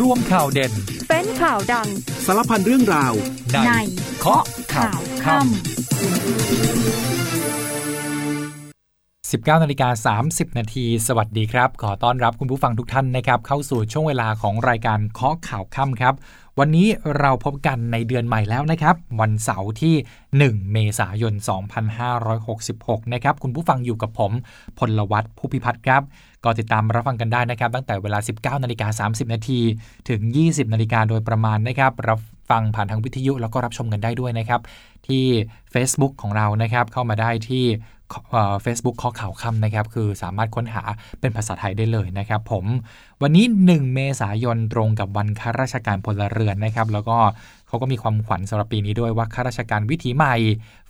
ร่วมข่าวเด่น เป็นข่าวดัง สารพันเรื่องราว ในเคาะข่าวค่ำ19นาฬิกา30 นาที สวัสดีครับ ขอต้อนรับคุณผู้ฟังทุกท่านนะครับ เข้าสู่ช่วงเวลาของรายการเคาะข่าวค่ำครับ วันนี้เราพบกันในเดือนใหม่แล้วนะครับ วันเสาร์ที่ 1 เมษายน 2566 นะครับ คุณผู้ฟังอยู่กับผม พลวัตผู้พิพัฒน์ครับ ก็ติดตามรับฟังกันได้นะครับ ตั้งแต่เวลา 19นาฬิกา30 นาทีถึง 20นาฬิกาโดยประมาณนะครับ รับฟังผ่านทางวิทยุแล้วก็รับชมกันได้ด้วยนะครับ ที่ Facebook ของเรานะครับเข้ามาได้ที่เฟซบุ๊กข้อข่าวค่ำนะครับ คือสามารถค้นหาเป็นภาษาไทยได้เลยนะครับ ผมวันนี้ 1 เมษายนตรงกับวันข้าราชการพลเรือนนะครับ แล้วก็ เขาก็มีความขวัญสำหรับปีนี้ด้วยว่าข้าราชการวิถีใหม่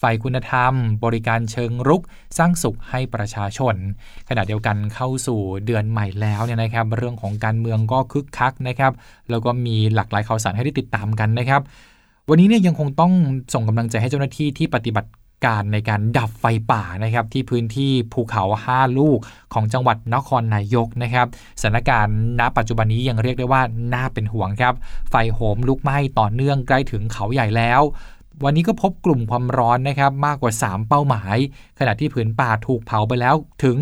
ฝ่ายคุณธรรม บริการเชิงรุก สร้างสุขให้ประชาชน ขณะเดียวกันเข้าสู่เดือนใหม่แล้วเนี่ยนะครับ เรื่องของการเมืองก็คึกคักนะครับ แล้วก็มีหลากหลายข่าวสารให้ได้ติดตามกันนะครับ วันนี้เนี่ยยังคงต้องส่งกำลังใจให้เจ้าหน้าที่ที่ปฏิบัติ การในการดับไฟป่านะครับที่พื้นที่ภูเขา 5 ลูกของจังหวัดนครนายกนะครับสถานการณ์ณปัจจุบันนี้ยังเรียกได้ว่าน่าเป็นห่วงครับ ไฟโหมลุกไหม้ต่อเนื่องใกล้ถึงเขาใหญ่แล้ววันนี้ก็พบกลุ่มความร้อนนะครับมากกว่า 3 เป้าหมาย ขณะที่ผืนป่าถูกเผาไปแล้วถึง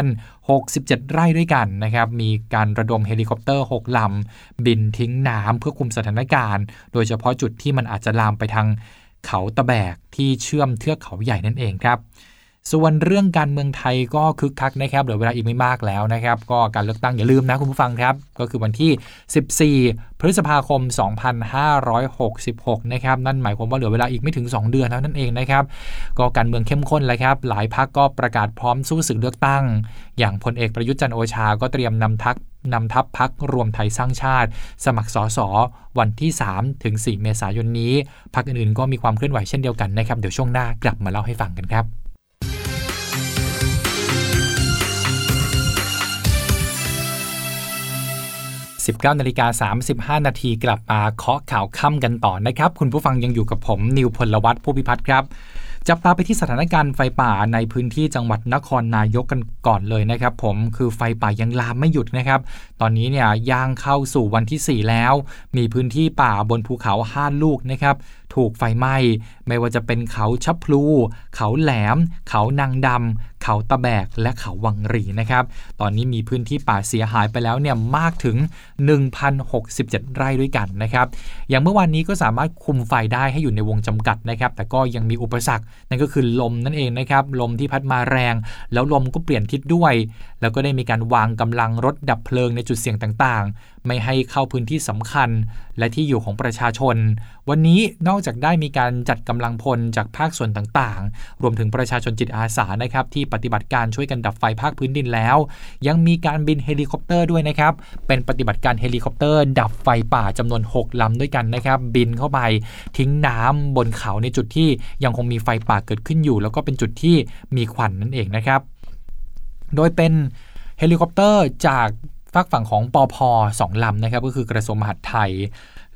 1,067 ไร่ด้วยกันนะครับ มีการระดมเฮลิคอปเตอร์ 6 ลำ บินทิ้งน้ำเพื่อคุมสถานการณ์ โดยเฉพาะจุดที่มันอาจจะลามไปทาง เขาตะแบกที่เชื่อมเทือกเขาใหญ่นั่นเองครับ ส่วนเรื่องการเมืองไทยก็คึกคักนะครับเหลือเวลาอีกไม่มากแล้วนะครับ ก็การเลือกตั้งอย่าลืมนะคุณผู้ฟังครับ ก็คือวันที่ 14 พฤษภาคม 2566 นะครับ นั่นหมายความว่าเหลือเวลาอีกไม่ถึง 2 เดือนแล้วนั่นเองนะครับ ก็การเมืองเข้มข้นเลยครับ หลายพักก็ประกาศพร้อมสู้ศึกเลือกตั้ง อย่างพลเอกประยุทธ์จันโอชา ก็เตรียมนำทักนำทัพพักรวมไทยสร้างชาติ สมัครสอสอวันที่ 3 ถึง 4 เมษายนนี้พักอื่นๆก็มีความเคลื่อนไหวเช่นเดียวกันนะครับ เดี๋ยวช่วงหน้ากลับมาเล่าให้ฟังกันครับ 19นาฬิกา35 นาทีกลับมาเคาะข่าวค่ำกันต่อนะครับ คุณผู้ฟังยังอยู่กับผมนิวพลวัตผู้พิพัฒน์ครับจับตาไปที่สถานการณ์ไฟป่าในพื้นที่จังหวัดนครนายกกันก่อนเลยนะครับ ผมคือไฟป่ายังลามไม่หยุดนะครับ ตอนนี้เนี่ยย่างเข้าสู่วันที่ 4 แล้ว มีพื้นที่ป่าบนภูเขา 5 ลูกนะครับถูกไฟไหม้ ไม่ว่าจะเป็นเขาชับพลู เขาแหลม เขานางดำ เขาตะแบก และเขาวังรีนะครับ ตอนนี้มีพื้นที่ป่าเสียหายไปแล้วเนี่ยมากถึง 1,067 ไร่ด้วยกันนะครับ อย่างเมื่อวานนี้ก็สามารถคุมไฟได้ให้อยู่ในวงจำกัดนะครับ แต่ก็ยังมีอุปสรรค นั่นก็คือลมนั่นเองนะครับ ลมที่พัดมาแรง แล้วลมก็เปลี่ยนทิศด้วย แล้วก็ได้มีการวางกำลังรถดับเพลิงในจุดเสี่ยงต่างๆ ไม่ให้เข้าพื้นที่สำคัญ และที่อยู่ของประชาชน วันนี้นอกจากได้มีการจัดกำลังพลจากภาคส่วนต่างๆ รวมถึงประชาชนจิตอาสานะครับที่ปฏิบัติการช่วยกันดับไฟภาคพื้นดินแล้ว ยังมีการบินเฮลิคอปเตอร์ด้วยนะครับ เป็นปฏิบัติการเฮลิคอปเตอร์ ดับไฟป่าจำนวน 6 ลำด้วยกันนะครับ บินเข้าไปทิ้งน้ำบนเขาในจุดที่ยังคงมีไฟป่าเกิดขึ้นอยู่ แล้วก็เป็นจุดที่มีควันนั่นเองนะครับ โดยเป็นเฮลิคอปเตอร์จาก ฟากฝั่งของปภ.สองลำนะครับก็คือกระทรวงมหาดไทย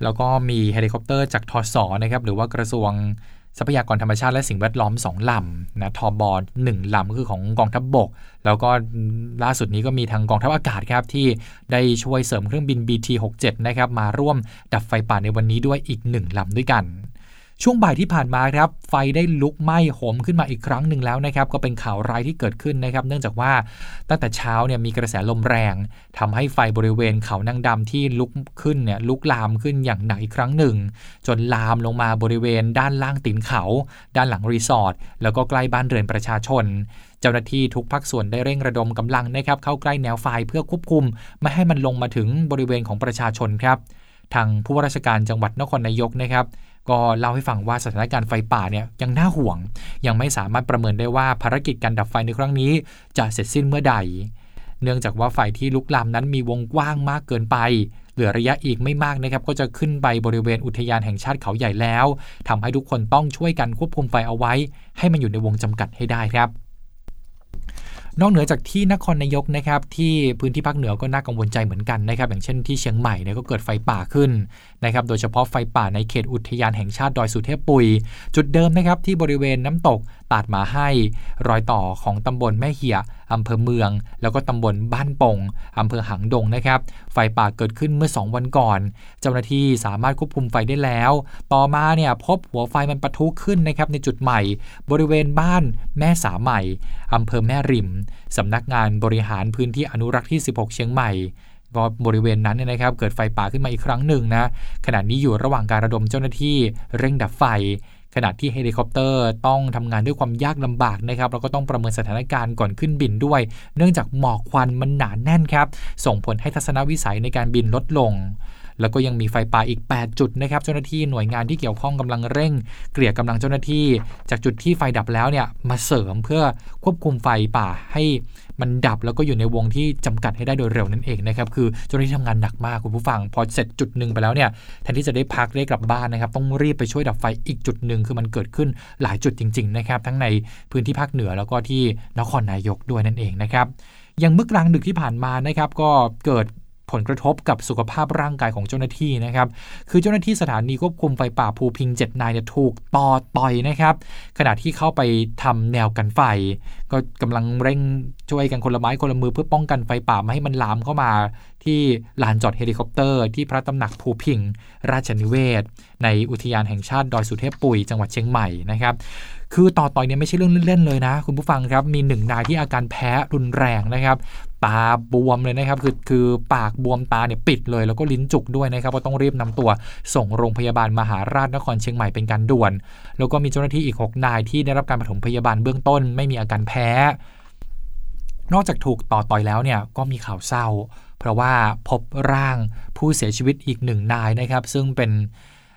แล้วก็มีเฮลิคอปเตอร์จากทส.นะครับหรือว่ากระทรวงทรัพยากรธรรมชาติและสิ่งแวดล้อม 2 ลำนะทอบอหนึ่งลำก็คือของกองทัพบบก แล้วก็ล่าสุดนี้ก็มีทางกองทัพอากาศครับ ที่ได้ช่วยเสริมเครื่องบิน BT67 นะครับมาร่วมดับไฟป่าในวันนี้ด้วยอีก 1 ลำด้วยกัน ช่วงบ่ายที่ผ่านมาครับไฟได้ลุกไหม้โหมขึ้นมาอีกครั้งหนึ่งแล้วนะครับก็เป็นข่าวร้ายที่เกิดขึ้นนะครับ เนื่องจากว่าตั้งแต่เช้าเนี่ยมีกระแสลมแรงทำให้ไฟบริเวณเขานางดำที่ลุกขึ้นเนี่ยลุกลามขึ้นอย่างหนักอีกครั้งหนึ่ง จนลามลงมาบริเวณด้านล่างตินเขา ด้านหลังรีสอร์ทแล้วก็ใกล้บ้านเรือนประชาชนเจ้าหน้าที่ทุกภาคส่วนได้เร่งระดมกำลังนะครับเข้าใกล้แนวไฟเพื่อควบคุม ไม่ให้มันลงมาถึงบริเวณของประชาชนครับ ทางผู้ว่าราชการจังหวัดนครนายกนะครับ ก็เล่าให้ฟังว่าสถานการณ์ไฟป่าเนี่ยยังน่าห่วง ยังไม่สามารถประเมินได้ว่าภารกิจการดับไฟในครั้งนี้ จะเสร็จสิ้นเมื่อใด เนื่องจากว่าไฟที่ลุกลามนั้นมีวงกว้างมากเกินไป เหลือระยะอีกไม่มากนะครับ ก็จะขึ้นไปบริเวณอุทยานแห่งชาติเขาใหญ่แล้วทำให้ทุกคนต้องช่วยกันควบคุมไฟเอาไว้ ให้มันอยู่ในวงจำกัดให้ได้ครับ นอกเหนือจากที่นครนายกนะครับที่พื้นที่ภาคเหนือก็น่ากังวลใจเหมือนกันนะครับอย่างเช่นที่เชียงใหม่เนี่ยก็เกิดไฟป่าขึ้นนะครับโดยเฉพาะไฟป่าในเขตอุทยานแห่งชาติดอยสุเทพปุย จุดเดิมนะครับที่บริเวณน้ำตก ตาดมาให้รอยต่อของตำบลแม่เหียอำเภอเมือง แล้วก็ตำบลบ้านปงอำเภอหางดงนะครับ ไฟป่าเกิดขึ้นเมื่อ 2 วันก่อน เจ้าหน้าที่สามารถควบคุมไฟได้แล้ว ต่อมาเนี่ยพบหัวไฟมันปะทุขึ้นนะครับในจุดใหม่ บริเวณบ้านแม่สาใหม่อำเภอแม่ริมสำนักงานบริหารพื้นที่อนุรักษ์ที่ 16 เชียงใหม่ก็บริเวณนั้นเนี่ยนะครับเกิดไฟป่าขึ้นมาอีกครั้งหนึ่งนะขณะนี้อยู่ระหว่างการระดมเจ้าหน้าที่เร่งดับไฟ ขณะที่เฮลิคอปเตอร์ต้องทำงานด้วยความยากลำบากนะครับแล้วก็ต้องประเมินสถานการณ์ก่อนขึ้นบินด้วย เนื่องจากหมอกควันมันหนาแน่นครับ ส่งผลให้ทัศนวิสัยในการบินลดลง แล้วก็ยังมีไฟป่าอีก 8 จุดนะครับเจ้าหน้าที่หน่วยงานที่เกี่ยวข้องกำลังเร่ง เกลี่ยกำลังเจ้าหน้าที่ จากจุดที่ไฟดับแล้วเนี่ยมาเสริมเพื่อควบคุมไฟป่าให้มันดับแล้วก็อยู่ในวงที่จำกัดให้ได้โดยเร็วนั่นเองนะครับคือเจ้าหน้าที่ทำงานหนักมากคุณผู้ฟัง พอเสร็จจุดหนึ่งไปแล้วเนี่ยแทนที่จะได้พักได้กลับบ้านนะครับ ต้องรีบไปช่วยดับไฟอีกจุดหนึ่งคือมันเกิดขึ้นหลายจุดจริงๆนะครับทั้งในพื้นที่ภาคเหนือแล้วก็ที่นครนายกด้วยนั่นเองนะครับยังเมื่อกลางดึกที่ผ่านมานะครับก็เกิด ผลกระทบกับสุขภาพร่างกายของเจ้าหน้าที่นะครับ คือเจ้าหน้าที่สถานีควบคุมไฟป่าภูพิงค์เจ็ดนายเนี่ยถูกต่อต่อยนะครับ ขณะที่เข้าไปทำแนวกันไฟ ก็กำลังเร่งช่วยกันคนละไม้คนละมือเพื่อป้องกันไฟป่าไม่ให้มันลามเข้ามา ที่ลานจอดเฮลิคอปเตอร์ ที่พระตำหนักภูพิงค์ ราชนิเวศน์ ในอุทยานแห่งชาติดอยสุเทพปุย จังหวัดเชียงใหม่นะครับคือต่อต่อยเนี่ยไม่ใช่เรื่องเล่นๆเลยนะ คุณผู้ฟังครับมีหนึ่งนายที่อาการแพ้รุนแรงนะครับตาบวมเลยนะครับคือคือปากบวมตาเนี่ยปิดเลย แล้วก็ลิ้นจุกด้วยนะครับก็ต้องรีบนำตัวส่งโรงพยาบาลมหาราชนครเชียงใหม่เป็นการด่วน แล้วก็มีเจ้าหน้าที่อีก 6 นายที่ได้รับการปฐมพยาบาลเบื้องต้น ไม่มีอาการแพ้ นอกจากถูกต่อต่อยแล้วเนี่ยก็มีข่าวเศร้า เพราะว่าพบร่างผู้เสียชีวิตอีกหนึ่งนายนะครับ ซึ่งเป็น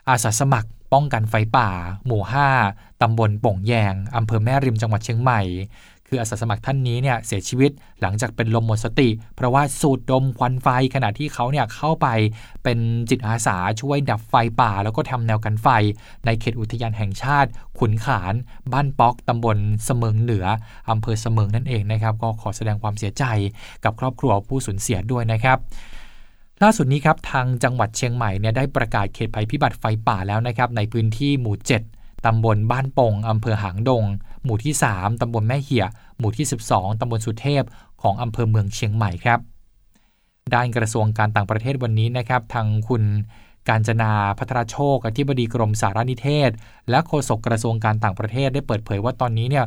อาสาสมัครป้องกันไฟป่า หมู่ 5 ตำบลป่งแยง อำเภอแม่ริมจังหวัดเชียงใหม่ คืออาสาสมัครท่านนี้เนี่ยเสียชีวิตหลังจากเป็นลมหมดสติ เพราะว่าสูดดมควันไฟขณะที่เขาเนี่ยเข้าไปเป็นจิตอาสาช่วยดับไฟป่า แล้วก็ทำแนวกันไฟ ในเขตอุทยานแห่งชาติ ขุนขาน บ้านป๊อกตำบลเสมิงเหนืออำเภอเสมิงนั่นเองนะครับก็ขอแสดงความเสียใจกับครอบครัวผู้สูญเสียด้วยนะครับล่าสุดนี้ครับทางจังหวัดเชียงใหม่เนี่ยได้ประกาศเขตภัยพิบัติไฟป่าแล้วนะครับในพื้นที่หมู่ 7ตำบลบ้านปงอำเภอหางดง หมู่ที่ 3ตำบลแม่เหี่ย หมู่ที่ 12ตำบลสุเทพ ของอำเภอเมืองเชียงใหม่ครับ ด้านกระทรวงการต่างประเทศวันนี้นะครับ ทางคุณการจนาพัทรโชคอธิบดีกรมสารนิเทศ และโฆษกกระทรวงการต่างประเทศได้เปิดเผยว่าตอนนี้เนี่ย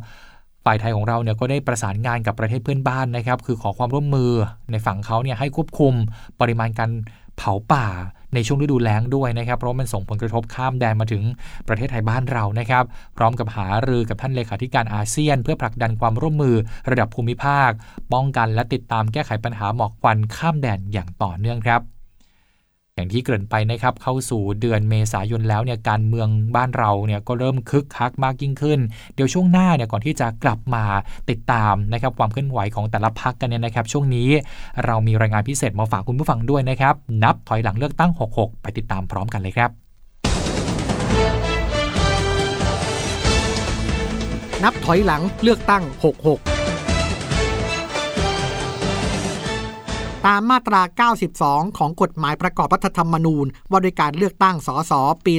ฝ่ายไทยของเราเนี่ยก็ได้ประสานงานกับประเทศเพื่อนบ้านนะครับ คือขอความร่วมมือในฝั่งเขาเนี่ยให้ควบคุมปริมาณการเผาป่า ในช่วงฤดูแล้งด้วยนะครับ เพราะมันส่งผลกระทบข้ามแดนมาถึงประเทศไทยบ้านเรานะครับ พร้อมกับหารือกับท่านเลขาธิการอาเซียน เพื่อผลักดันความร่วมมือระดับภูมิภาค ป้องกันและติดตามแก้ไขปัญหาหมอกควันข้ามแดนอย่างต่อเนื่องครับ อย่างที่เกริ่นไปนะครับเข้าสู่เดือนเมษายนแล้วเนี่ยการเมืองบ้านเราเนี่ยก็เริ่มคึกคักมากยิ่งขึ้น เดี๋ยวช่วงหน้าเนี่ยก่อนที่จะกลับมาติดตามนะครับความเคลื่อนไหวของแต่ละพักกันเนี่ยนะครับ ช่วงนี้เรามีรายงานพิเศษมาฝากคุณผู้ฟังด้วยนะครับ นับถอยหลังเลือกตั้ง 66 ไปติดตามพร้อมกันเลยครับ นับถอยหลังเลือกตั้ง 66 ตามมาตรา 92 ของกฎหมายประกอบรัฐธรรมนูญ ว่าด้วยการเลือกตั้งสสปี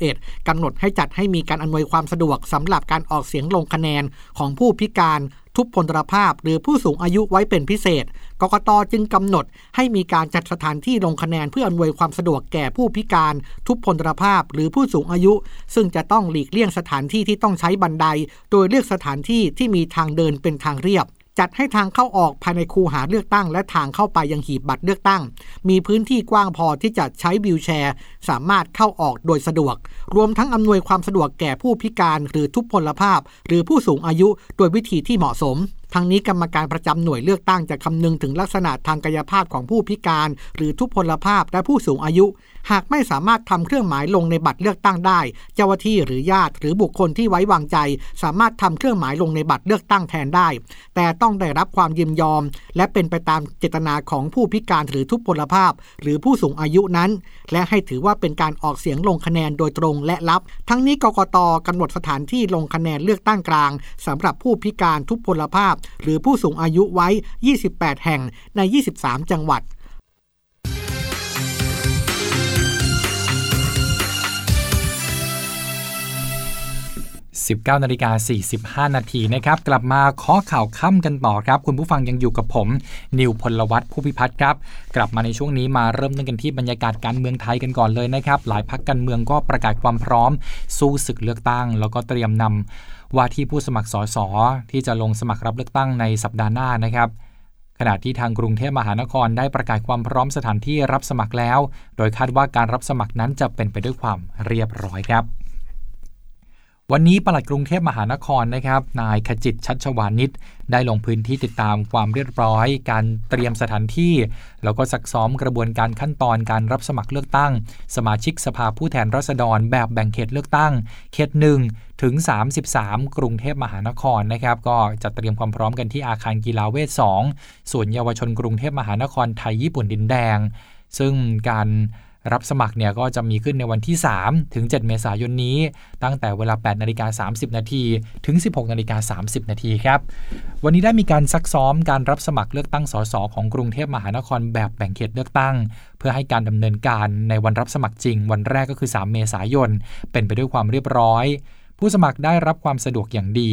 2561 กำหนดให้จัดให้มีการอำนวยความสะดวกสำหรับการออกเสียงลงคะแนนของผู้พิการทุพพลภาพหรือผู้สูงอายุไว้เป็นพิเศษ กกตจึงกำหนดให้มีการจัดสถานที่ลงคะแนนเพื่ออำนวยความสะดวกแก่ผู้พิการ ทุพพลภาพหรือผู้สูงอายุ ซึ่งจะต้องหลีกเลี่ยงสถานที่ที่ต้องใช้บันได โดยเลือกสถานที่ที่มีทางเดินเป็นทางเรียบ จัดให้ทางเข้าออกภายในคูหาเลือกตั้ง และทางเข้าไปยังหีบบัตรเลือกตั้ง มีพื้นที่กว้างพอที่จะใช้วิวแชร์ สามารถเข้าออกโดยสะดวก รวมทั้งอำนวยความสะดวกแก่ผู้พิการหรือทุพพลภาพ หรือผู้สูงอายุโดยวิธีที่เหมาะสม ทั้งนี้กรรมการประจำหน่วยเลือกตั้งจะคำนึงถึงลักษณะทางกายภาพของผู้พิการ หรือทุพพลภาพและผู้สูงอายุ หากไม่สามารถทำเครื่องหมายลงในบัตรเลือกตั้งได้ เจ้าหน้าที่หรือญาติ หรือบุคคลที่ไว้วางใจ สามารถทำเครื่องหมายลงในบัตรเลือกตั้งแทนได้ แต่ต้องได้รับความยินยอม และเป็นไปตามเจตนาของผู้พิการหรือทุพพลภาพ หรือผู้สูงอายุนั้น และให้ถือว่าเป็นการออกเสียงลงคะแนนโดยตรงและลับ ทั้งนี้กกตกำหนดสถานที่ลงคะแนนเลือกตั้งกลางสำหรับผู้พิการทุพพลภาพหรือผู้สูงอายุไว้ 28 แห่งใน 23 จังหวัดส19นาฬิกา45 นาทีนะครับ กลับมาเคาะข่าวค่ำกันต่อครับ คุณผู้ฟังยังอยู่กับผม นิวพลวัตผู้พิพัฒน์ครับ กลับมาในช่วงนี้มาเริ่มต้นกันที่บรรยากาศการเมืองไทยกันก่อนเลยนะครับ หลายพักการเมืองก็ประกาศความพร้อม สู้ศึกเลือกตั้ง แล้วก็เตรียมนำ ว่าที่ผู้สมัครสสที่จะลงสมัครรับเลือกตั้งในสัปดาห์หน้านะครับ ขณะที่ทางกรุงเทพมหานครได้ประกาศความพร้อมสถานที่รับสมัครแล้ว โดยคาดว่าการรับสมัครนั้นจะเป็นไปด้วยความเรียบร้อยครับ วันนี้ปลัดกรุงเทพมหานครนะครับ นายขจิตชัชวานิชได้ลงพื้นที่ติดตามความเรียบร้อย การเตรียมสถานที่ แล้วก็ซักซ้อมกระบวนการขั้นตอนการรับสมัครเลือกตั้ง สมาชิกสภาผู้แทนราษฎร แบบแบ่งเขตเลือกตั้ง เขตหนึ่งถึง 33 กรุงเทพมหานครนะครับ ก็จะเตรียมความพร้อมกันที่อาคารกีฬาเวท2ส่วนเยาวชนกรุงเทพมหานครไทยญี่ปุ่นดินแดง ซึ่งการ รับสมัครเนี่ยก็จะมีขึ้นในวันที่ 3 ถึง 7 เมษายนนี้ ตั้งแต่เวลา 8นาฬิกา30 นาทีถึง 16นาฬิกา30 นาทีครับ วันนี้ได้มีการซักซ้อมการรับสมัครเลือกตั้งสสของกรุงเทพมหานครแบบแบ่งเขตเลือกตั้ง เพื่อให้การดำเนินการในวันรับสมัครจริง วันแรกก็คือ 3 เมษายน เป็นไปด้วยความเรียบร้อย ผู้สมัครได้รับความสะดวกอย่างดี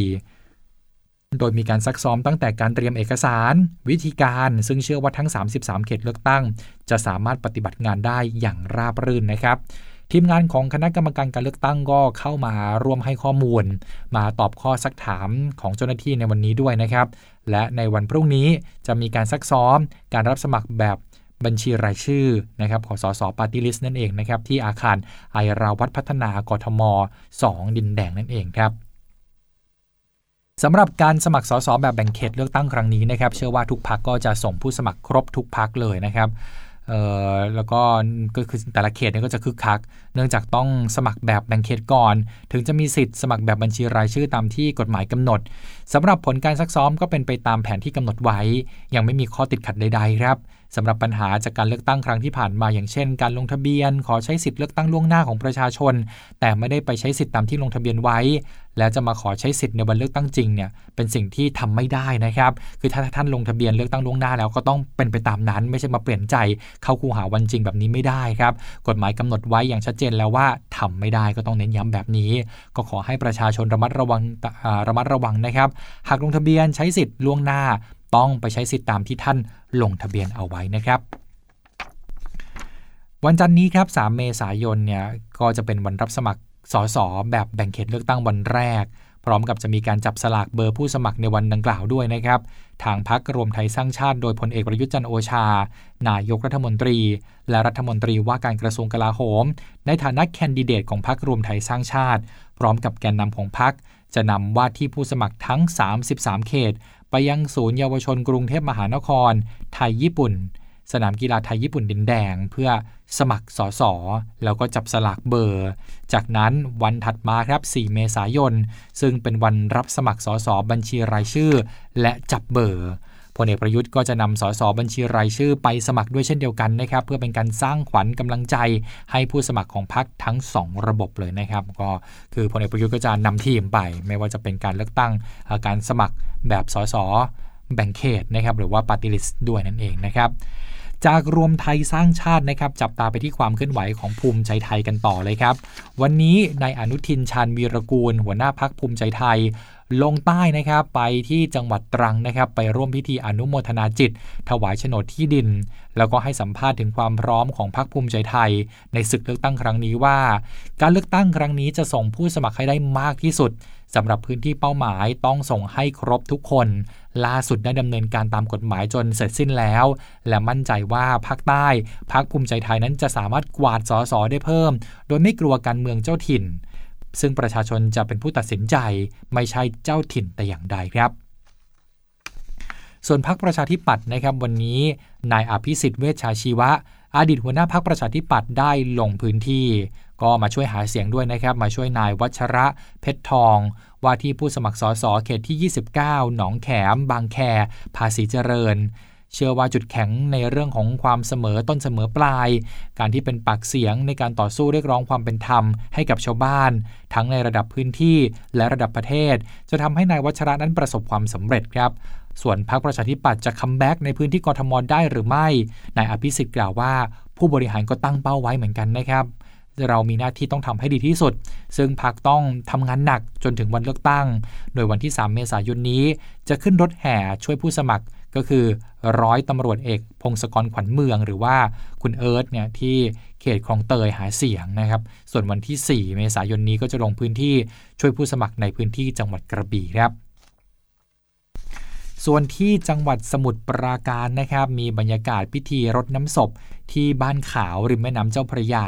โดยมีการซักซ้อมตั้งแต่การเตรียมเอกสาร วิธีการ ซึ่งเชื่อว่าทั้ง 33 เขตเลือกตั้ง จะสามารถปฏิบัติงานได้อย่างราบรื่นนะครับทีมงานของคณะกรรมการการเลือกตั้งก็เข้ามาร่วมให้ข้อมูล มาตอบข้อซักถามของเจ้าหน้าที่ในวันนี้ด้วยนะครับ และในวันพรุ่งนี้จะมีการซักซ้อม การรับสมัครแบบบัญชีรายชื่อนะครับของสส party list นั่นเองนะครับที่อาคารไอราวัตพัฒนากทม 2 ดินแดงนั่นเองครับ สำหรับการสมัครสสแบบแบ่งเขตเลือกตั้งครั้งนี้นะครับ เชื่อว่าทุกพักก็จะส่งผู้สมัครครบทุกพักเลยนะครับเอ่อแล้วก็ก็คือแต่ละเขตเนี่ยก็จะคึกคัก เนื่องจากต้องสมัครแบบแบ่งเขตก่อน ถึงจะมีสิทธิ์สมัครแบบบัญชีรายชื่อตามที่กฎหมายกำหนดสำหรับผลการซักซ้อมก็เป็นไปตามแผนที่กำหนดไว้ ยังไม่มีข้อติดขัดใดๆครับ สำหรับปัญหาจากการเลือกตั้งครั้งที่ผ่านมาอย่างเช่น การลงทะเบียน ขอใช้สิทธิ์เลือกตั้งล่วงหน้าของประชาชน แต่ไม่ได้ไปใช้สิทธิ์ตามที่ลงทะเบียนไว้ แล้วจะมาขอใช้สิทธิ์ในวันเลือกตั้งจริงเนี่ยเป็นสิ่งที่ทำไม่ได้นะครับ คือถ้าท่านลงทะเบียนเลือกตั้งล่วงหน้าแล้วก็ต้องเป็นไปตามนั้น ไม่ใช่มาเปลี่ยนใจเข้าคูหาวันจริงแบบนี้ไม่ได้ครับกฎหมายกำหนดไว้อย่างชัดเจนแล้วว่าทำไม่ได้ก็ต้องเน้นย้ำแบบนี้ ก็ขอให้ประชาชนระมัดระวังระมัดระวังนะครับ หากลงทะเบียนใช้สิทธิ์ล่วงหน้า ต้องไปใช้สิทธิ์ตามที่ท่านลงทะเบียนเอาไว้นะครับ วันจันนี้ครับ 3 เมษายนเนี่ยก็จะเป็นวันรับสมัครสสแบบแบ่งเขตเลือกตั้งวันแรก พร้อมกับจะมีการจับสลากเบอร์ผู้สมัครในวันดังกล่าวด้วยนะครับ ทางพักรวมไทยสร้างชาติโดยพลเอกประยุทธ์จันโอชา นายกรัฐมนตรี และรัฐมนตรีว่าการกระทรวงกลาโหม ในฐานะแคนดิเดตของพักรวมไทยสร้างชาติ พร้อมกับแกนนำของพักจะนำว่าที่ผู้สมัครทั้ง 33 เขต ไปยังศูนย์เยาวชนกรุงเทพมหานคร ไทยญี่ปุ่น สนามกีฬาไทยญี่ปุ่นดินแดง เพื่อสมัครสอสอแล้วก็จับสลากเบอร์ จากนั้นวันถัดมาครับ 4 เมษายน ซึ่งเป็นวันรับสมัครสอสอบัญชีรายชื่อ และจับเบอร์ พลเอกประยุทธ์ก็จะนำสสบัญชีรายชื่อไปสมัครด้วยเช่นเดียวกันนะครับ เพื่อเป็นการสร้างขวัญกำลังใจ ให้ผู้สมัครของพรรคทั้ง 2 ระบบเลยนะครับ ก็คือพลเอกประยุทธ์ก็จะนำทีมไป ไม่ว่าจะเป็นการเลือกตั้งการสมัครแบบสสแบ่งเขตนะครับหรือว่าปฏิริษด้วยนั่นเองนะครับจากรวมไทยสร้างชาตินะครับจับตาไปที่ความเคลื่อนไหวของภูมิใจไทยกันต่อเลยครับ วันนี้นายอนุทินชาญวีรกูล หัวหน้าพักภูมิใจไทย ลงใต้นะครับไปที่จังหวัดตรังนะครับ ไปร่วมพิธีอนุโมทนาจิต ถวายโฉนดที่ดิน แล้วก็ให้สัมภาษณ์ถึงความพร้อมของพรรคภูมิใจไทย ในศึกเลือกตั้งครั้งนี้ว่า การเลือกตั้งครั้งนี้จะส่งผู้สมัครให้ได้มากที่สุดสำหรับพื้นที่เป้าหมายต้องส่งให้ครบทุกคน ล่าสุดได้ดำเนินการตามกฎหมายจนเสร็จสิ้นแล้ว และมั่นใจว่าภาคใต้พักภูมิใจไทยนั้นจะสามารถกวาดสสได้เพิ่ม โดยไม่กลัวการเมืองเจ้าถิ่น ซึ่งประชาชนจะเป็นผู้ตัดสินใจไม่ใช่เจ้าถิ่นแต่อย่างใดครับส่วนพักประชาธิปัตย์นะครับวันนี้นายอภิสิทธิ์เวชชาชีวะ อดีตหัวหน้าพักประชาธิปัตย์ได้ลงพื้นที่ ก็มาช่วยหาเสียงด้วยนะครับ มาช่วยนายวัชระเพชรทอง ว่าที่ผู้สมัครสสเขตที่ 29 หนองแขม บางแค ภาษีเจริญ เชื่อว่าจุดแข็งในเรื่องของความเสมอต้นเสมอปลาย การที่เป็นปากเสียงในการต่อสู้เรียกร้องความเป็นธรรมให้กับชาวบ้าน ทั้งในระดับพื้นที่และระดับประเทศ จะทำให้นายวัชระนั้นประสบความสำเร็จครับส่วนพรรคประชาธิปัตย์จะ comeback ในพื้นที่กทมได้หรือไม่ นายอภิสิทธิ์กล่าวว่า ผู้บริหารก็ตั้งเป้าไว้เหมือนกันนะครับ เรามีหน้าที่ต้องทำให้ดีที่สุด ซึ่งพรรคต้องทำงานหนักจนถึงวันเลือกตั้ง โดยวันที่ 3 เมษายนนี้ จะขึ้นรถแห่ช่วยผู้สมัคร ก็คือร้อยตำรวจเอกพงศกรขวัญเมือง หรือว่าคุณเอิร์ธเนี่ยที่เขตคลองเตยหาเสียงนะครับ ส่วนวันที่ 4 เมษายนนี้ก็จะลงพื้นที่ช่วยผู้สมัครในพื้นที่จังหวัดกระบี่ครับส่วนที่จังหวัดสมุทรปราการนะครับ มีบรรยากาศพิธีรดน้ำศพที่บ้านขาวริมแม่น้ำเจ้าพระยา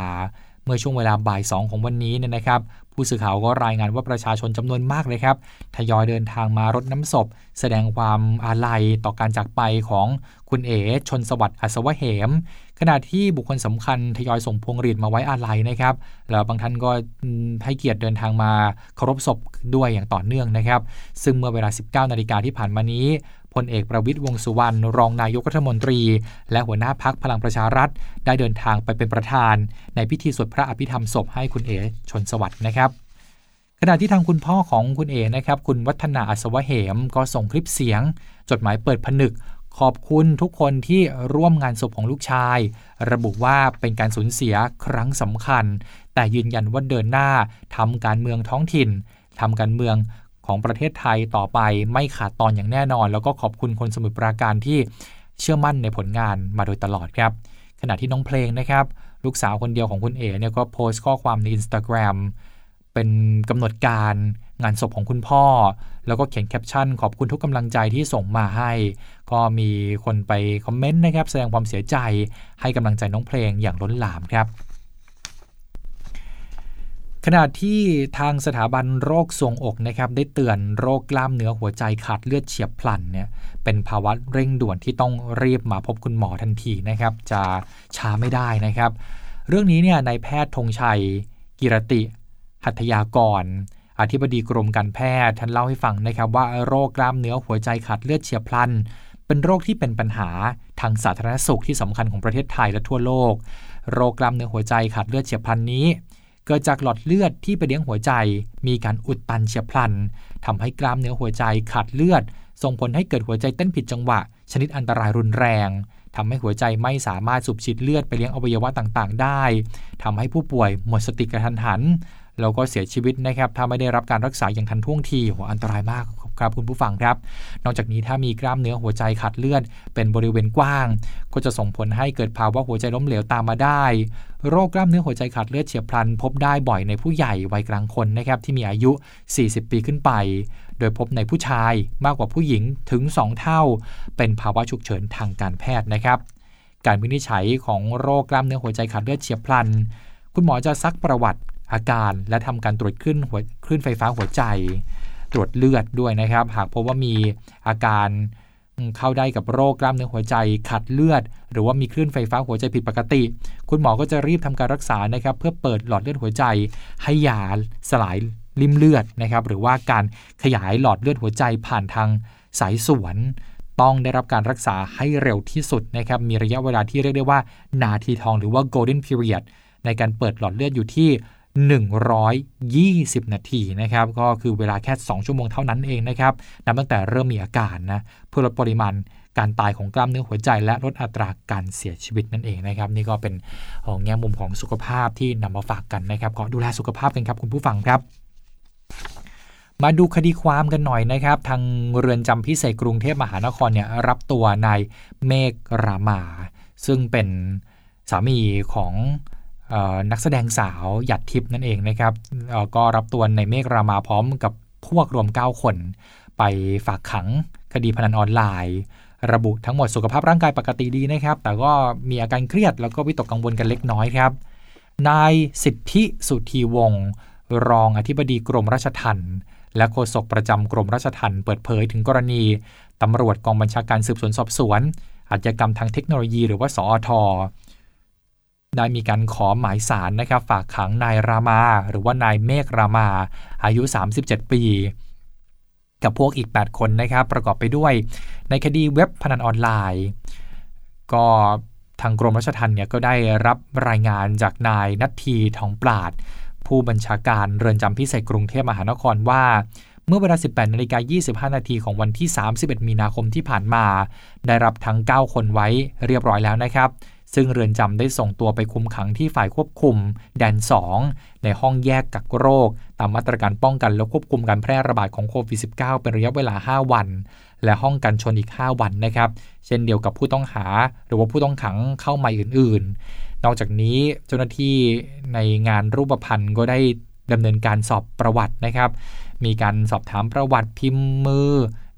เมื่อช่วงเวลาบ่ายสองของวันนี้เนี่ยนะครับ ผู้สื่อข่าวก็รายงานว่าประชาชนจำนวนมากเลยครับ ทยอยเดินทางมารดน้ำศพ แสดงความอาลัยต่อการจากไปของคุณเอ๋ชนสวัสดิ์อัศวะเหม ขณะที่บุคคลสำคัญทยอยส่งพวงหรีดมาไว้อาลัยนะครับ แล้วบางท่านก็ให้เกียรติเดินทางมาเคารพศพด้วยอย่างต่อเนื่องนะครับ ซึ่งเมื่อเวลา 19 นาฬิกาที่ผ่านมานี้ พลเอกประวิตยวงสุวรรณรองนายกรัฐมนตรี และหัวหน้าพักพลังประชารัฐ ได้เดินทางไปเป็นประธาน ในพิธีสวดพระอภิธรรมศพให้คุณเอ๋ชนสวัสดิ์นะครับขณะที่ทางคุณพ่อของคุณเอ๋นะครับ คุณวัฒนาอัศวเหม ก็ส่งคลิปเสียง จดหมายเปิดผนึก ขอบคุณทุกคนที่ร่วมงานศพของลูกชาย ระบุว่าเป็นการสูญเสียครั้งสำคัญ แต่ยืนยันว่าเดินหน้าทำการเมืองท้องถิ่นทำการเมือง ของประเทศไทยต่อไปไม่ขาดตอนอย่างแน่นอน แล้วก็ขอบคุณคนสมุทรปราการที่เชื่อมั่นในผลงานมาโดยตลอดครับ ขณะที่น้องเพลงนะครับ ลูกสาวคนเดียวของคุณเอ๋เนี่ยก็โพสต์ข้อความใน Instagram เป็นกำหนดการงานศพของคุณพ่อ แล้วก็เขียนแคปชั่น ขอบคุณทุกกำลังใจที่ส่งมาให้ ก็มีคนไปคอมเมนต์นะครับ แสดงความเสียใจให้กำลังใจน้องเพลงอย่างล้นหลามครับ ขณะที่ทางสถาบันโรคทรวงอกนะครับได้เตือนโรคกล้ามเนื้อหัวใจขาดเลือดเฉียบพลันเนี่ยเป็นภาวะเร่งด่วนที่ต้องรีบมาพบคุณหมอทันทีนะครับจะช้าไม่ได้นะครับ เรื่องนี้เนี่ยนายแพทย์ธงชัย กิรติ หัตยากร อธิบดีกรมการแพทย์ท่านเล่าให้ฟังนะครับว่าโรคกล้ามเนื้อหัวใจขาดเลือดเฉียบพลัน เป็นโรคที่เป็นปัญหาทางสาธารณสุขที่สำคัญของประเทศไทยและทั่วโลก โรคกล้ามเนื้อหัวใจขาดเลือดเฉียบพลันนี้ กิดจากหลอดเลือดที่ไปเลี้ยงหัวใจ มีการอุดตันเฉียบพลันทำให้กล้ามเนื้อหัวใจขาดเลือด ส่งผลให้เกิดหัวใจเต้นผิดจังหวะ ชนิดอันตรายรุนแรงทำให้หัวใจไม่สามารถสูบฉีดเลือดไปเลี้ยงอวัยวะต่างๆ ได้ทำให้ผู้ป่วยหมดสติกระทันหัน แล้วก็เสียชีวิตนะครับถ้าไม่ได้รับการรักษาอย่างทันท่วงทีหัวอันตรายมากครับคุณผู้ฟังครับ นอกจากนี้ถ้ามีกล้ามเนื้อหัวใจขาดเลือดเป็นบริเวณกว้าง ก็จะส่งผลให้เกิดภาวะหัวใจล้มเหลวตามมาได้ โรคกล้ามเนื้อหัวใจขาดเลือดเฉียบพลัน พบได้บ่อยในผู้ใหญ่วัยกลางคนนะครับที่มีอายุ 40 ปีขึ้นไป โดยพบในผู้ชายมากกว่าผู้หญิงถึง 2 เท่า เป็นภาวะฉุกเฉินทางการแพทย์นะครับ การวินิจฉัยของโรคกล้ามเนื้อหัวใจขาดเลือดเฉียบพลัน คุณหมอจะซักประวัติ อาการและทำการตรวจขึ้นหัวคลื่นไฟฟ้าหัวใจ ตรวจเลือดด้วยนะครับ หากพบว่ามีอาการเข้าได้กับโรคกล้ามเนื้อหัวใจขาดเลือด หรือว่ามีคลื่นไฟฟ้าหัวใจผิดปกติ คุณหมอก็จะรีบทำการรักษานะครับ เพื่อเปิดหลอดเลือดหัวใจ ให้ยาสลายริ่มเลือดนะครับ หรือว่าการขยายหลอดเลือดหัวใจผ่านทางสายสวนต้องได้รับการรักษาให้เร็วที่สุดนะครับ มีระยะเวลาที่เรียกได้ว่า นาทีทองหรือว่า golden period ในการเปิดหลอดเลือดอยู่ที่ 120 นาทีนะครับก็คือเวลาแค่ 2 ชั่วโมงเท่านั้นเองนะครับนับตั้งแต่เริ่มมีอาการนะเพื่อลดปริมาณการตายของกล้ามเนื้อหัวใจ และลดอัตราการเสียชีวิตนั่นเองนะครับ นี่ก็เป็นแง่มุมของสุขภาพที่นำมาฝากกันนะครับก็ดูแลสุขภาพกันครับคุณผู้ฟังครับ มาดูคดีความกันหน่อยนะครับ ทางเรือนจำพิเศษกรุงเทพมหานครเนี่ยรับตัวนายเมฆรามา ซึ่งเป็นสามีของ นักแสดงสาวหยัดทิพย์นั่นเองนะครับก็รับตัวในเมฆรามาพร้อมกับพวกรวม 9 คน ไปฝากขังคดีพนันออนไลน์ ระบุทั้งหมดสุขภาพร่างกายปกติดีนะครับ แต่ก็มีอาการเครียดแล้วก็วิตกกังวลกันเล็กน้อยครับ นายสิทธิสุธีวงศ์รองอธิบดีกรมราชทัณฑ์และโฆษกประจำกรมราชทัณฑ์เปิดเผยถึงกรณีตำรวจกองบัญชาการสืบสวนสอบสวนอาชญากรรมทางเทคโนโลยีหรือว่าสอท ได้มีการขอหมายสารนะครับฝากขังนายรามา หรือว่านายเมฆรามา อายุ 37 ปี กับพวกอีก 8 คนนะครับประกอบไปด้วยในคดีเว็บพนันออนไลน์ ก็ทางกรมราชทัณฑ์เนี่ยก็ได้รับรายงานจากนายนัททีทองปราด ผู้บัญชาการเรือนจำพิเศษกรุงเทพมหานครว่าเมื่อเวลา 18นาฬิกา25 นาทีของวันที่ 31 มีนาคมที่ผ่านมา ได้รับทั้ง 9 คนไว้เรียบร้อยแล้วนะครับ ซึ่งเรือนจำได้ส่งตัวไปคุมขังที่ฝ่ายควบคุม แดน 2 ในห้องแยกกักโรค ตามมาตรการป้องกันและควบคุมการแพร่ระบาดของโควิด -19 เป็นระยะเวลา 5 วัน และห้องกันชนอีก 5 วันนะครับ เช่นเดียวกับผู้ต้องหา หรือว่าผู้ต้องขังเข้าใหม่อื่น ๆ นอกจากนี้เจ้าหน้าที่ในงานรูปพันธ์ก็ได้ดำเนินการสอบประวัตินะครับ มีการสอบถามประวัติพิมพ์มือ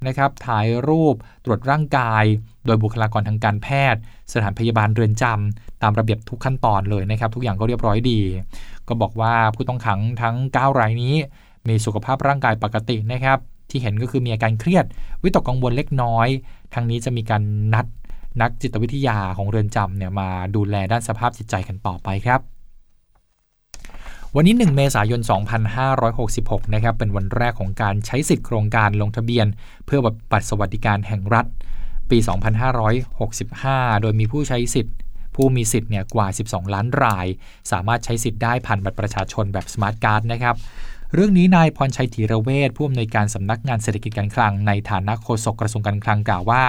นะครับ ถ่ายรูป ตรวจร่างกาย โดยบุคลากรทางการแพทย์ สถานพยาบาลเรือนจำตามระเบียบทุกขั้นตอนเลยนะครับ ทุกอย่างก็เรียบร้อยดี ก็บอกว่าผู้ต้องขังทั้ง 9 รายนี้ มีสุขภาพร่างกายปกตินะครับ ที่เห็นก็คือมีอาการเครียด วิตกกังวลเล็กน้อยทั้งนี้จะมีการนัดนักจิตวิทยาของเรือนจำเนี่ยมาดูแลด้านสภาพจิตใจกันต่อไปครับวันนี้ 1 เมษายน 2566 นะครับ เป็นวันแรกของการใช้สิทธิ์โครงการลงทะเบียน เพื่อบัตรสวัสดิการแห่งรัฐ ปี 2565 โดยมีผู้ใช้สิทธิ์ ผู้มีสิทธิ์เนี่ยกว่า 12 ล้านราย สามารถใช้สิทธิ์ได้ผ่านบัตรประชาชนแบบสมาร์ทการ์ดนะครับเรื่องนี้นายพรชัยธีระเวชผู้อำนวยการสำนักงานเศรษฐกิจการคลัง ในฐานะโฆษกกระทรวงการคลังกล่าวว่า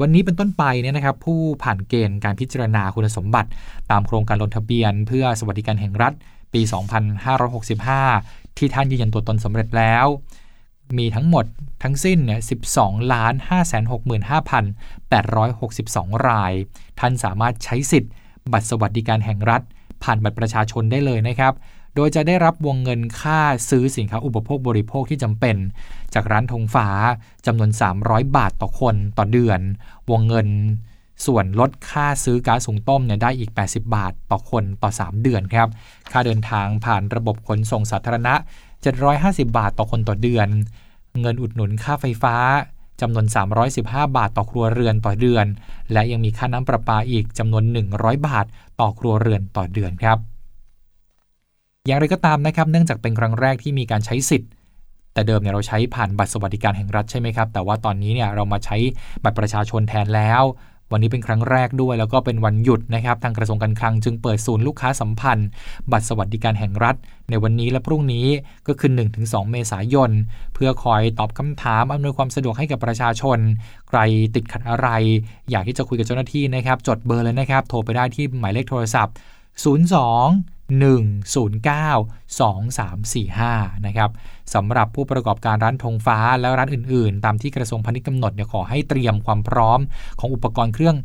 วันนี้เป็นต้นไปเนี่ยนะครับ ผู้ผ่านเกณฑ์การพิจารณาคุณสมบัติ ตามโครงการลงทะเบียน เพื่อสวัสดิการแห่งรัฐ ปี 2565 ที่ท่านยืนยันตัวตนสำเร็จแล้ว มีทั้งหมดทั้งสิ้นเนี่ย12ล้าน565,862 ราย ท่านสามารถใช้สิทธิ์ บัตรสวัสดิการแห่งรัฐ ผ่านบัตรประชาชนได้เลยนะครับ โดยจะได้รับวงเงินค่าซื้อสินค้าอุปโภคบริโภคที่จำเป็น จากร้านธงฟ้าจำนวน 300 บาทต่อคนต่อเดือน วงเงินส่วนลดค่าซื้อก๊าซสูงต้มเนี่ยได้อีก 80 บาทต่อคนต่อ 3 เดือนครับ ค่าเดินทางผ่านระบบขนส่งสาธารณะ 750 บาทต่อคนต่อเดือน เงินอุดหนุนค่าไฟฟ้าจำนวน 315 บาทต่อครัวเรือนต่อเดือน และยังมีค่าน้ำประปาอีกจำนวน 100 บาทต่อครัวเรือนต่อเดือนครับ อย่างไรก็ตามนะครับเนื่องจากเป็นครั้งแรกที่มีการใช้สิทธิ์ แต่เดิมเนี่ยเราใช้ผ่านบัตรสวัสดิการแห่งรัฐใช่ไหมครับ แต่ว่าตอนนี้เนี่ยเรามาใช้บัตรประชาชนแทนแล้ว วันนี้เป็นครั้งแรกด้วย แล้วก็เป็นวันหยุดนะครับทางกระทรวงการคลังจึงเปิดศูนย์ลูกค้าสัมพันธ์ บัตรสวัสดิการแห่งรัฐ ในวันนี้และพรุ่งนี้ก็คือ 1-2 เมษายน เพื่อคอยตอบคำถามอำนวยความสะดวกให้กับประชาชน ใครติดขัดอะไร อยากที่จะคุยกับเจ้าหน้าที่นะครับจดเบอร์เลยนะครับโทรไปได้ที่หมายเลขโทรศัพท์ 02 109 2345 นะครับสำหรับผู้ประกอบการร้านธงฟ้าและร้านอื่นๆ ตามที่กระทรวงพาณิชย์กำหนดเนี่ยขอให้เตรียมความพร้อมของอุปกรณ์เครื่อง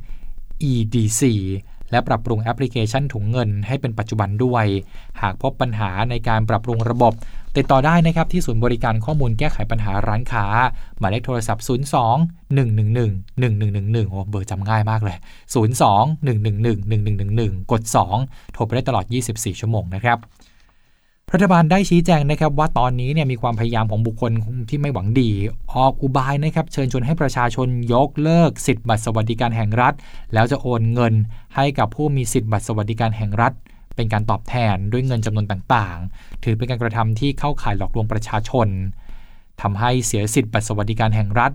EDC และปรับปรุงแอปพลิเคชันถุงเงินให้เป็นปัจจุบันด้วย หากพบปัญหาในการปรับปรุงระบบ ติดต่อได้นะครับที่ศูนย์บริการข้อมูลแก้ไขปัญหาร้านค้า หมายเลขโทรศัพท์ 02 111 1111โอ้เบอร์จำง่ายมากเลย 02 111 1111 กด 2 โทรไปได้ตลอด 24 ชั่วโมงนะครับ รัฐบาลได้ชี้แจงนะครับว่าตอนนี้เนี่ยมีความพยายามของบุคคลที่ไม่หวังดี ออกอุบายนะครับเชิญชวนให้ประชาชนยกเลิกสิทธิ์บัตรสวัสดิการแห่งรัฐ แล้วจะโอนเงินให้กับผู้มีสิทธิ์บัตรสวัสดิการแห่งรัฐ เป็นการตอบแทนด้วยเงินจำนวนต่างๆ ถือเป็นการกระทำที่เข้าข่ายหลอกลวงประชาชนทำให้เสียสิทธิ์บัตรสวัสดิการแห่งรัฐ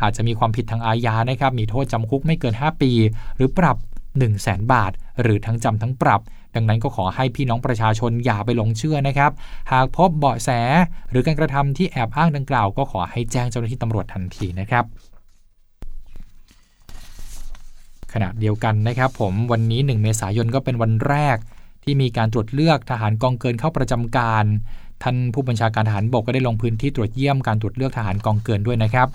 อาจจะมีความผิดทางอาญานะครับมีโทษจำคุกไม่เกิน 5 ปี หรือปรับ 1 0 0 0 0แบาท หรือทั้งจำทั้งปรับ ดังนั้นก็ขอให้พี่น้องประชาชนอย่าไปหลงเชื่อนะครับ หากพบเบาะแส หรือการกระทำที่แอบอ้างดังกล่าว ก็ขอให้แจ้งเจ้าหน้าที่ตำรวจทันทีนะครับขณะเดียวกันนะครับผมวันนี้ 1 เมษายนก็เป็นวันแรก ที่มีการตรวจเลือกทหารกองเกินเข้าประจำการ ท่านผู้บัญชาการทหารบกก็ได้ลงพื้นที่ตรวจเยี่ยมการตรวจเลือกทหารกองเกินด้วยนะครับ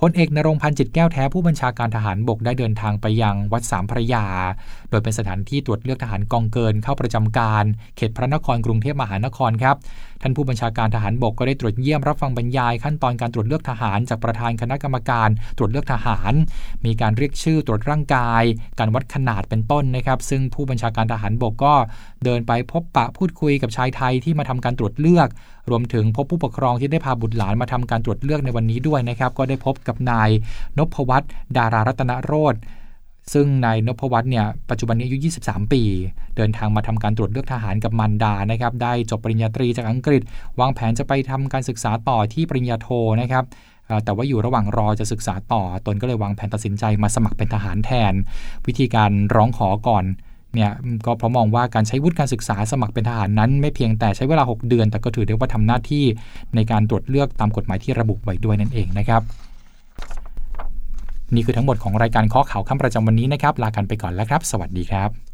พลเอกนรงพันธ์จิตแก้วแท้ผู้บัญชาการทหารบกได้เดินทางไปยังวัดสามพระยา โดยเป็นสถานที่ตรวจเลือกทหารกองเกินเข้าประจำการ เขตพระนครกรุงเทพมหานครครับ ท่านผู้บัญชาการทหารบกก็ได้ตรวจเยี่ยมรับฟังบรรยาย ขั้นตอนการตรวจเลือกทหารจากประธานคณะกรรมการ ตรวจเลือกทหาร มีการเรียกชื่อตรวจร่างกาย การวัดขนาดเป็นต้นนะครับ ซึ่งผู้บัญชาการทหารบกก็เดินไปพบปะพูดคุยกับชายไทยที่มาทำการตรวจเลือก รวมถึงพบผู้ปกครองที่ได้พาบุตรหลานมาทำการตรวจเลือกในวันนี้ด้วยนะครับ ก็ได้พบกับนายนพวัตรดารารัตนโรธซึ่งนายนพวัตรเนี่ยปัจจุบันนี้อายุ 23 ปี เดินทางมาทำการตรวจเลือกทหารกับมันดานะครับ ได้จบปริญญาตรีจากอังกฤษ วางแผนจะไปทำการศึกษาต่อที่ปริญญาโทนะครับแต่ว่าอยู่ระหว่างรอจะศึกษาต่อ ตนก็เลยวางแผนตัดสินใจมาสมัครเป็นทหารแทน วิธีการร้องขอก่อน เนี่ยก็เพราะมองว่าการใช้วุฒิการศึกษาสมัครเป็นทหารนั้น ไม่เพียงแต่ใช้เวลา 6 เดือน แต่ก็ถือได้ว่าทำหน้าที่ในการตรวจเลือกตามกฎหมายที่ระบุไว้ด้วยนั่นเองนะครับ นี่คือทั้งหมดของรายการข้อข่าวค่ำประจำวันนี้นะครับ ลากันไปก่อนแล้วครับ สวัสดีครับ